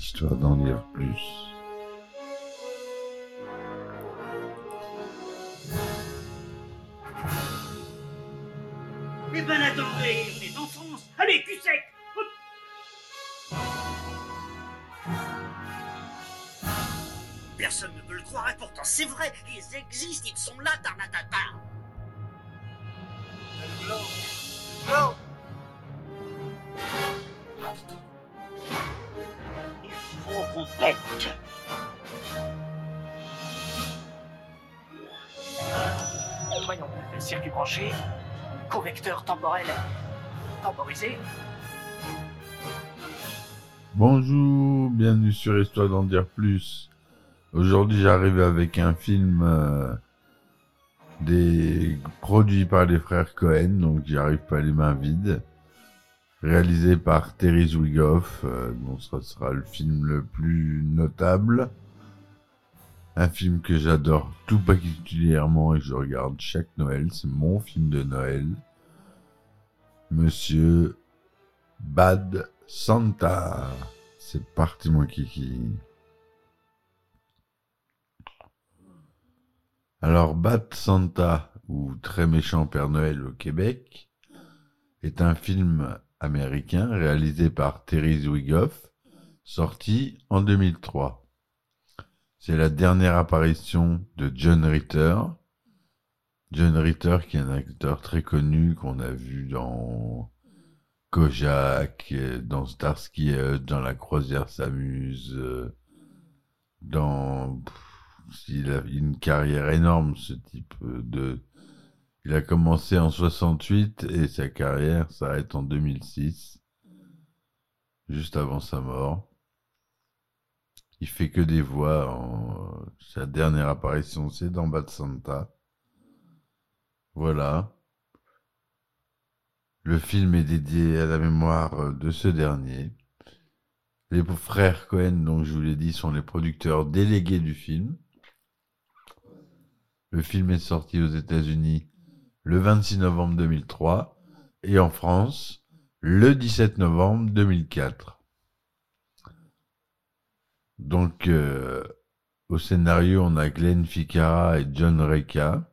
histoire d'en dire plus. Eh ben attendez, on est en France. Allez, cul sec. Personne ne peut le croire et pourtant c'est vrai, ils existent, ils sont là, Tarnatata Qu'on pète Voyons, circuit branché, correcteur temporel temporisé. Bonjour, bienvenue sur Histoire d'en dire plus. Aujourd'hui, j'arrive avec un film euh, des produit par les frères Cohen, donc j'arrive pas les mains vides. Réalisé par Terry Zwigoff, euh, donc ce sera le film le plus notable. Un film que j'adore tout particulièrement et que je regarde chaque Noël, c'est mon film de Noël. Monsieur Bad Santa. C'est parti mon kiki. Alors Bad Santa ou Très méchant Père Noël au Québec est un film américain réalisé par Terry Zwigoff, sorti en 2003. C'est la dernière apparition de John Ritter. John Ritter qui est un acteur très connu qu'on a vu dans Kojak, dans Starsky dans La croisière s'amuse, euh, dans... Il a une carrière énorme ce type de... Il a commencé en 68 et sa carrière s'arrête en 2006, juste avant sa mort. Il fait que des voix. Sa dernière apparition, c'est dans Bad Santa. Voilà. Le film est dédié à la mémoire de ce dernier. Les frères Cohen, donc je vous l'ai dit, sont les producteurs délégués du film. Le film est sorti aux États-Unis le 26 novembre 2003 et en France le 17 novembre 2004. Donc, euh, au scénario, on a Glenn Ficarra et John Reca.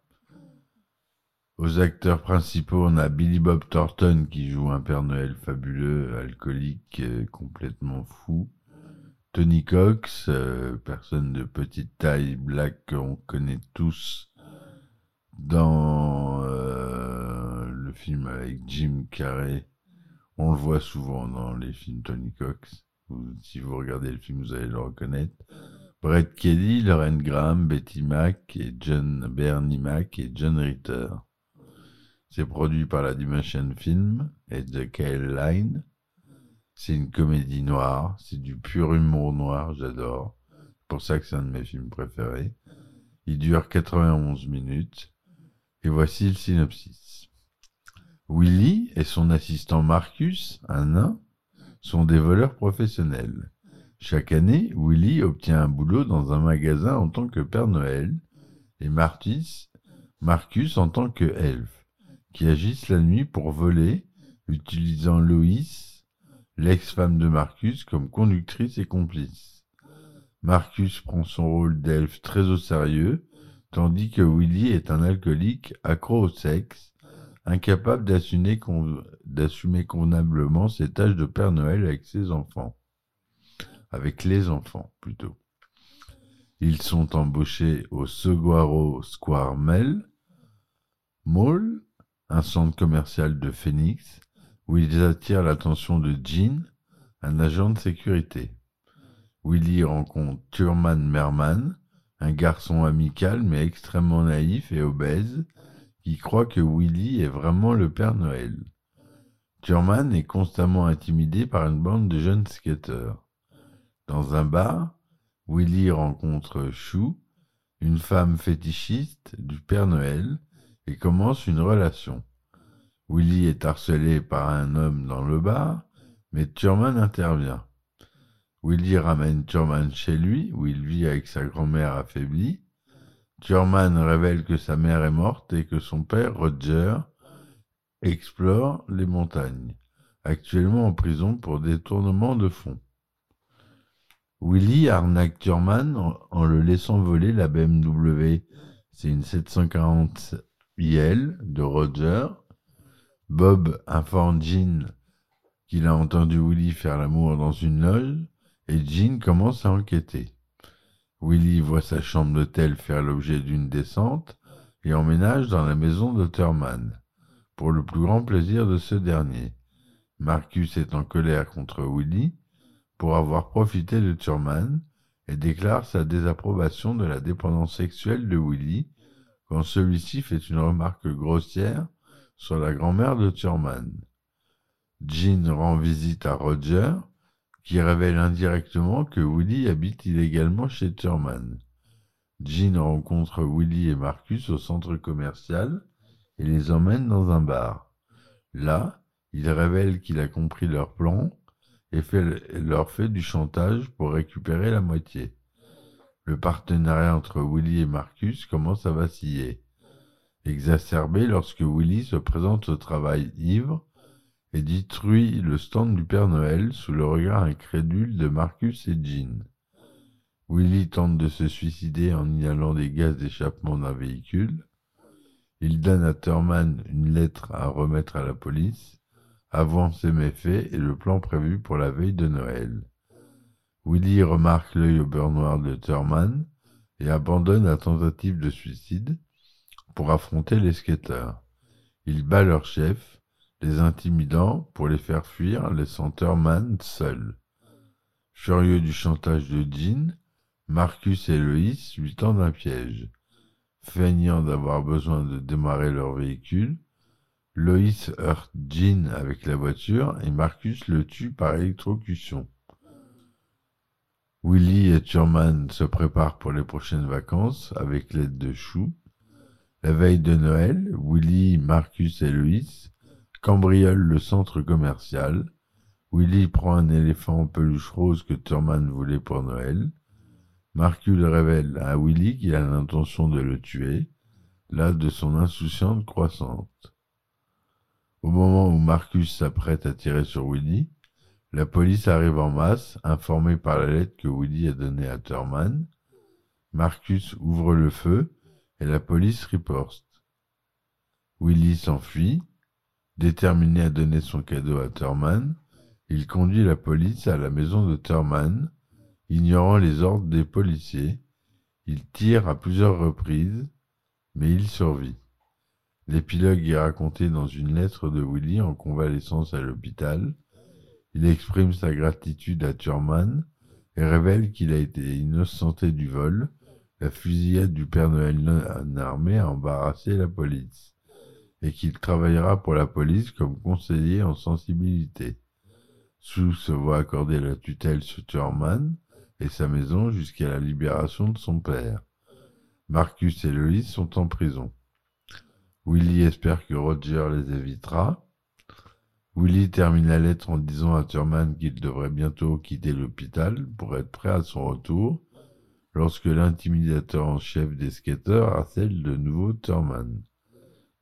Aux acteurs principaux, on a Billy Bob Thornton qui joue un Père Noël fabuleux, alcoolique, euh, complètement fou. Tony Cox, euh, personne de petite taille, black qu'on connaît tous dans avec Jim Carrey. On le voit souvent dans les films Tony Cox. Si vous regardez le film, vous allez le reconnaître. Brett Kelly, Lauren Graham, Betty Mack et John Bernie Mac et John Ritter. C'est produit par la Dimension Film et The Kyle Line. C'est une comédie noire, c'est du pur humour noir, j'adore. Pour ça que c'est un de mes films préférés. Il dure 91 minutes. Et voici le synopsis. Willy et son assistant Marcus, un nain, sont des voleurs professionnels. Chaque année, Willy obtient un boulot dans un magasin en tant que Père Noël et Marcus en tant que elfe, qui agissent la nuit pour voler, utilisant Loïs, l'ex-femme de Marcus, comme conductrice et complice. Marcus prend son rôle d'elfe très au sérieux, tandis que Willy est un alcoolique accro au sexe, incapable d'assumer con- d'assumer convenablement ses tâches de Père Noël avec ses enfants. Avec les enfants, plutôt. Ils sont embauchés au Seguaro Square Mall, Mall, un centre commercial de Phoenix, où ils attirent l'attention de Jean, un agent de sécurité. Willy rencontre Thurman Merman, un garçon amical mais extrêmement naïf et obèse, croit que Willy est vraiment le Père Noël. Thurman est constamment intimidé par une bande de jeunes skateurs. Dans un bar, Willy rencontre Chou, une femme fétichiste du Père Noël, et commence une relation. Willy est harcelé par un homme dans le bar, mais Thurman intervient. Willy ramène Thurman chez lui, où il vit avec sa grand-mère affaiblie. Thurman révèle que sa mère est morte et que son père, Roger, explore les montagnes, actuellement en prison pour détournement de fonds. Willy arnaque Thurman en, le laissant voler la BMW. C'est une 740 IL de Roger. Bob informe Jean qu'il a entendu Willy faire l'amour dans une loge et Jean commence à enquêter. Willy voit sa chambre d'hôtel faire l'objet d'une descente et emménage dans la maison de Thurman, pour le plus grand plaisir de ce dernier. Marcus est en colère contre Willy pour avoir profité de Thurman et déclare sa désapprobation de la dépendance sexuelle de Willy quand celui-ci fait une remarque grossière sur la grand-mère de Thurman. Jean rend visite à Roger, qui révèle indirectement que Willy habite illégalement chez Thurman. Jean rencontre Willy et Marcus au centre commercial et les emmène dans un bar. Là, il révèle qu'il a compris leur plan et leur fait du chantage pour récupérer la moitié. Le partenariat entre Willy et Marcus commence à vaciller, exacerbé lorsque Willy se présente au travail ivre et détruit le stand du Père Noël sous le regard incrédule de Marcus et Jean. Willy tente de se suicider en inhalant des gaz d'échappement d'un véhicule. Il donne à Thurman une lettre à remettre à la police avant ses méfaits et le plan prévu pour la veille de Noël. Willy remarque l'œil au beurre noir de Thurman et abandonne la tentative de suicide pour affronter les skateurs. Il bat leur chef, les intimidant pour les faire fuir, laissant Thurman seul. Furieux du chantage de Jean, Marcus et Loïs lui tendent un piège. Feignant d'avoir besoin de démarrer leur véhicule, Loïs heurte Jean avec la voiture et Marcus le tue par électrocution. Willy et Thurman se préparent pour les prochaines vacances avec l'aide de Chou. La veille de Noël, Willy, Marcus et Loïs cambriolent le centre commercial. Willy prend un éléphant en peluche rose que Thurman voulait pour Noël. Marcus révèle à Willy qu'il a l'intention de le tuer, là de son insouciante croissante. Au moment où Marcus s'apprête à tirer sur Willy, la police arrive en masse, informée par la lettre que Willy a donnée à Thurman. Marcus ouvre le feu et la police riposte. Willy s'enfuit. Déterminé à donner son cadeau à Thurman, il conduit la police à la maison de Thurman, ignorant les ordres des policiers. Il tire à plusieurs reprises, mais il survit. L'épilogue est raconté dans une lettre de Willy en convalescence à l'hôpital. Il exprime sa gratitude à Thurman et révèle qu'il a été innocenté du vol. La fusillade du Père Noël non armé a embarrassé la police et qu'il travaillera pour la police comme conseiller en sensibilité. Sue se voit accorder la tutelle sur Thurman et sa maison jusqu'à la libération de son père. Marcus et Loïs sont en prison. Willy espère que Roger les évitera. Willy termine la lettre en disant à Thurman qu'il devrait bientôt quitter l'hôpital pour être prêt à son retour lorsque l'intimidateur en chef des skateurs harcèle de nouveau Thurman.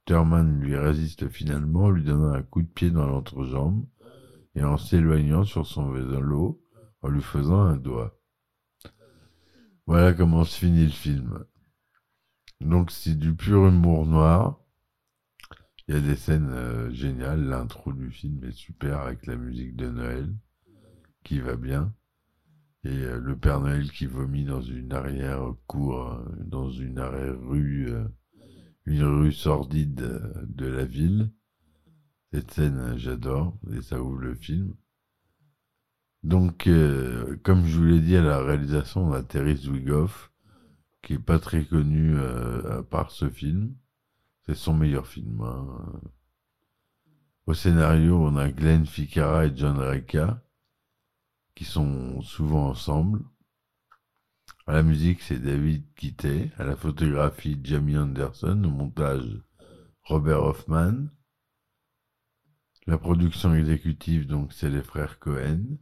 Thurman lui résiste finalement, lui donnant un coup de pied dans l'entrejambe et en s'éloignant sur son vélo en lui faisant un doigt. Voilà comment se finit le film. Donc c'est du pur humour noir. Il y a des scènes euh, géniales. L'intro du film est super avec la musique de Noël qui va bien. Et euh, le Père Noël qui vomit dans une arrière-cour, euh, dans une arrière-rue, une rue sordide euh, de la ville. Cette scène, euh, j'adore, et ça ouvre le film. Donc, euh, comme je vous l'ai dit à la réalisation, on a Terry Zwigoff, qui est pas très connu euh, à ce film. C'est son meilleur film. hein. Au scénario, on a Glenn Ficarra et John Reca, qui sont souvent ensemble. À la musique, c'est David Kitté. À la photographie, Jamie Anderson. Au montage, Robert Hoffman. La production exécutive, donc, c'est les frères Cohen.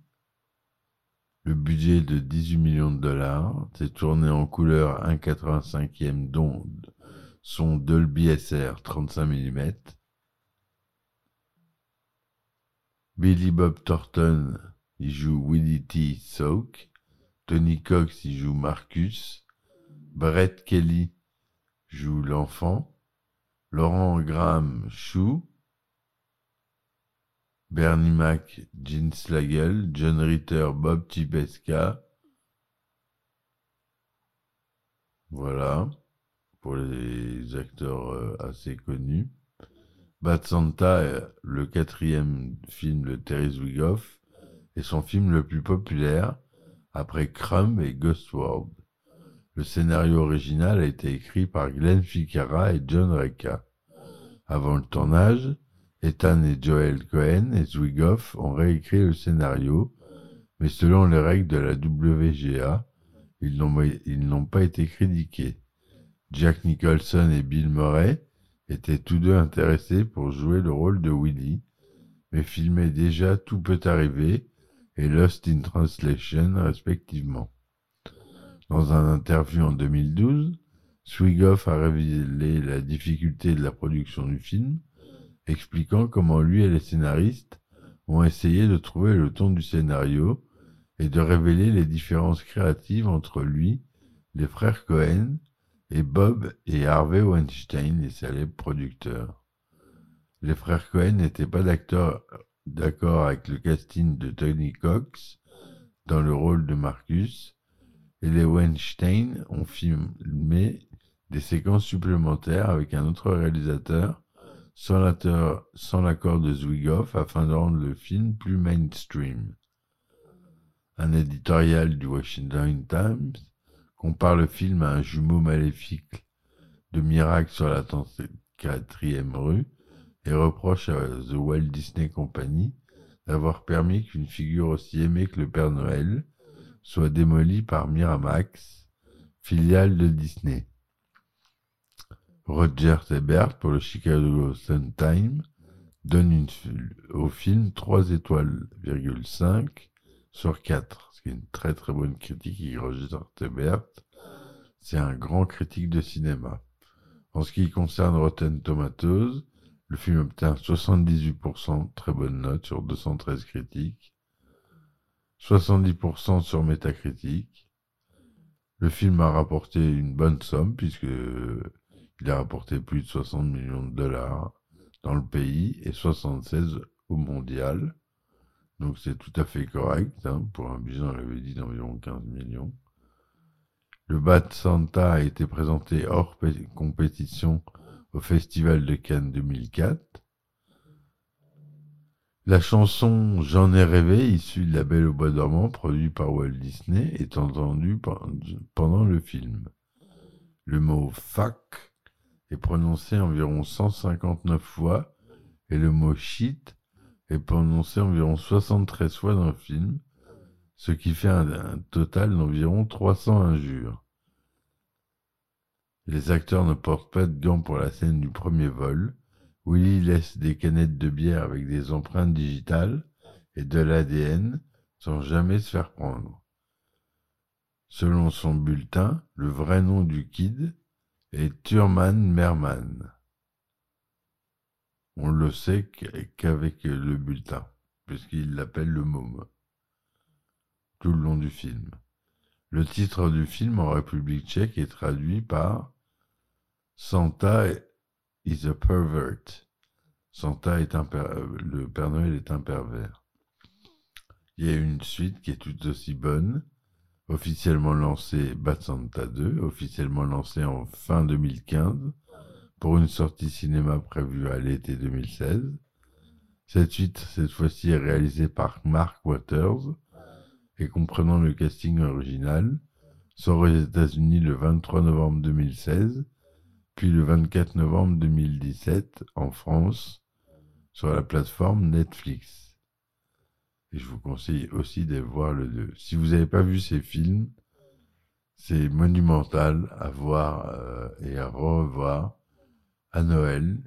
Le budget de 18 millions de dollars. C'est tourné en couleur 1,85e d'onde. Son Dolby SR 35 mm. Billy Bob Thornton, il joue Willie T. Soak. Tony Cox y joue Marcus. Brett Kelly joue l'enfant. Laurent Graham Chou. Bernie Mac, Gene Slagel, John Ritter, Bob Chipesca. Voilà, pour les acteurs euh, assez connus. Bad Santa, euh, le quatrième film de Terry Zwigoff, est son film le plus populaire après Crumb et Ghost World. Le scénario original a été écrit par Glenn Ficarra et John Reca. Avant le tournage, Ethan et Joel Cohen et Zwigoff ont réécrit le scénario, mais selon les règles de la WGA, ils n'ont pas été critiqués. Jack Nicholson et Bill Murray étaient tous deux intéressés pour jouer le rôle de Willy, mais filmaient déjà Tout peut arriver et Lost in Translation respectivement. Dans un interview en 2012, Swigoff a révélé la difficulté de la production du film, expliquant comment lui et les scénaristes ont essayé de trouver le ton du scénario et de révéler les différences créatives entre lui, les frères Cohen, et Bob et Harvey Weinstein, les célèbres producteurs. Les frères Cohen n'étaient pas d'accord avec le casting de Tony Cox dans le rôle de Marcus, et les Weinstein ont filmé des séquences supplémentaires avec un autre réalisateur sans l'accord de Zwigoff afin de rendre le film plus mainstream. Un éditorial du Washington Times compare le film à un jumeau maléfique de Miracle sur la 34e rue et reproche à The Walt Disney Company d'avoir permis qu'une figure aussi aimée que le Père Noël soit démolie par Miramax, filiale de Disney. Roger Ebert pour le Chicago Sun-Times donne au film 3 étoiles, 5 sur 4, ce qui est une très très bonne critique. Roger Ebert, c'est un grand critique de cinéma. En ce qui concerne Rotten Tomatoes, le film obtient 78%, très bonne note sur 213 critiques, 70% sur Metacritic. Le film a rapporté une bonne somme puisque il a rapporté plus de 60 millions de dollars dans le pays et 76 au mondial. Donc c'est tout à fait correct. Hein, pour un budget, on l'avait dit, d'environ 15 millions. Le Bad Santa a été présenté hors compétition au Festival de Cannes 2004. La chanson J'en ai rêvé, issue de La Belle au Bois dormant, produit par Walt Disney, est entendue pendant le film. Le mot fuck est prononcé environ 159 fois et le mot shit est prononcé environ 73 fois dans le film, ce qui fait un, total d'environ 300 injures. Les acteurs ne portent pas de gants pour la scène du premier vol. Willy laisse des canettes de bière avec des empreintes digitales et de l'ADN sans jamais se faire prendre. Selon son bulletin, le vrai nom du kid est Thurman Merman. On le sait qu'avec le bulletin, puisqu'il l'appelle le môme, tout le long du film. Le titre du film en République tchèque est traduit par Santa is a pervert. Santa est un le Père Noël est un pervers. Il y a une suite qui est tout aussi bonne, officiellement lancée Bat Santa 2, officiellement lancée en fin 2015, pour une sortie cinéma prévue à l'été 2016. Cette suite, cette fois-ci, est réalisée par Mark Waters et comprenant le casting original, sort aux États-Unis le 23 novembre 2016, puis le 24 novembre 2017 en France sur la plateforme Netflix. Et je vous conseille aussi de voir le 2. Si vous n'avez pas vu ces films, c'est monumental à voir euh, et à revoir à Noël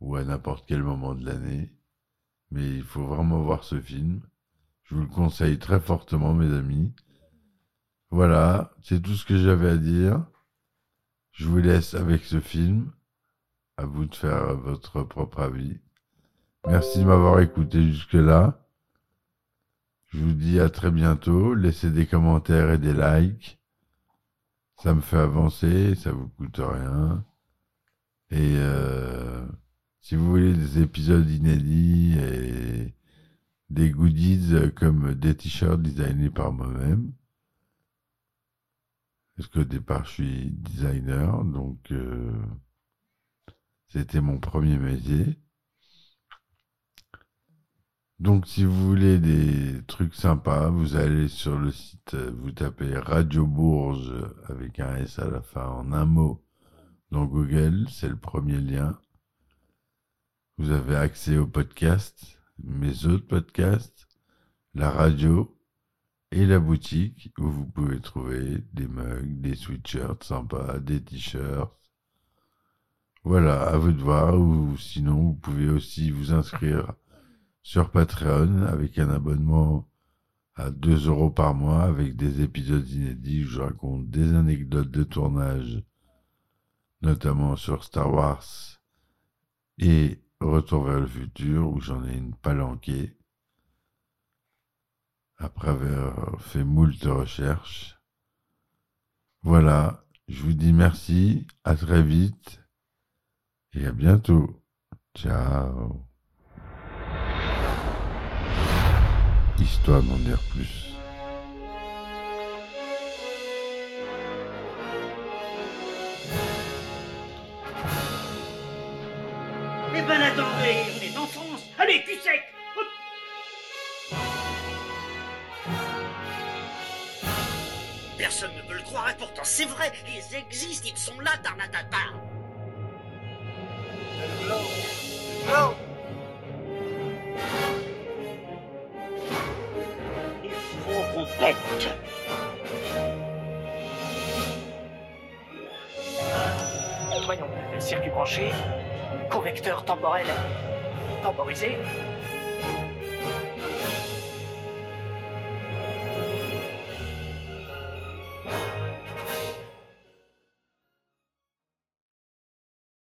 ou à n'importe quel moment de l'année. Mais il faut vraiment voir ce film. Je vous le conseille très fortement, mes amis. Voilà, c'est tout ce que j'avais à dire. Je vous laisse avec ce film. À vous de faire votre propre avis. Merci de m'avoir écouté jusque-là. Je vous dis à très bientôt. Laissez des commentaires et des likes. Ça me fait avancer, ça vous coûte rien. Et euh, si vous voulez des épisodes inédits et des goodies comme des t-shirts designés par moi-même, parce qu'au départ je suis designer, donc euh, c'était mon premier métier. Donc, si vous voulez des trucs sympas, vous allez sur le site, euh, vous tapez Radio Bourges avec un S à la fin en un mot dans Google, c'est le premier lien. Vous avez accès au podcast, mes autres podcasts, la radio et la boutique où vous pouvez trouver des mugs, des sweatshirts sympas, des t-shirts. Voilà, à vous de voir, ou sinon vous pouvez aussi vous inscrire sur Patreon avec un abonnement à 2 euros par mois avec des épisodes inédits où je raconte des anecdotes de tournage, notamment sur Star Wars et Retour vers le futur où j'en ai une palanquée après avoir fait moult recherches. Voilà, je vous dis merci, à très vite et à bientôt. Ciao. Histoire d'en dire plus. Eh ben attendez, on est en France Allez, cul sec Personne ne peut le croire et pourtant c'est vrai, ils existent, ils sont là, Tarnatata. L'eau Il faut Voyons, circuit branché, correcteur temporel temporisé,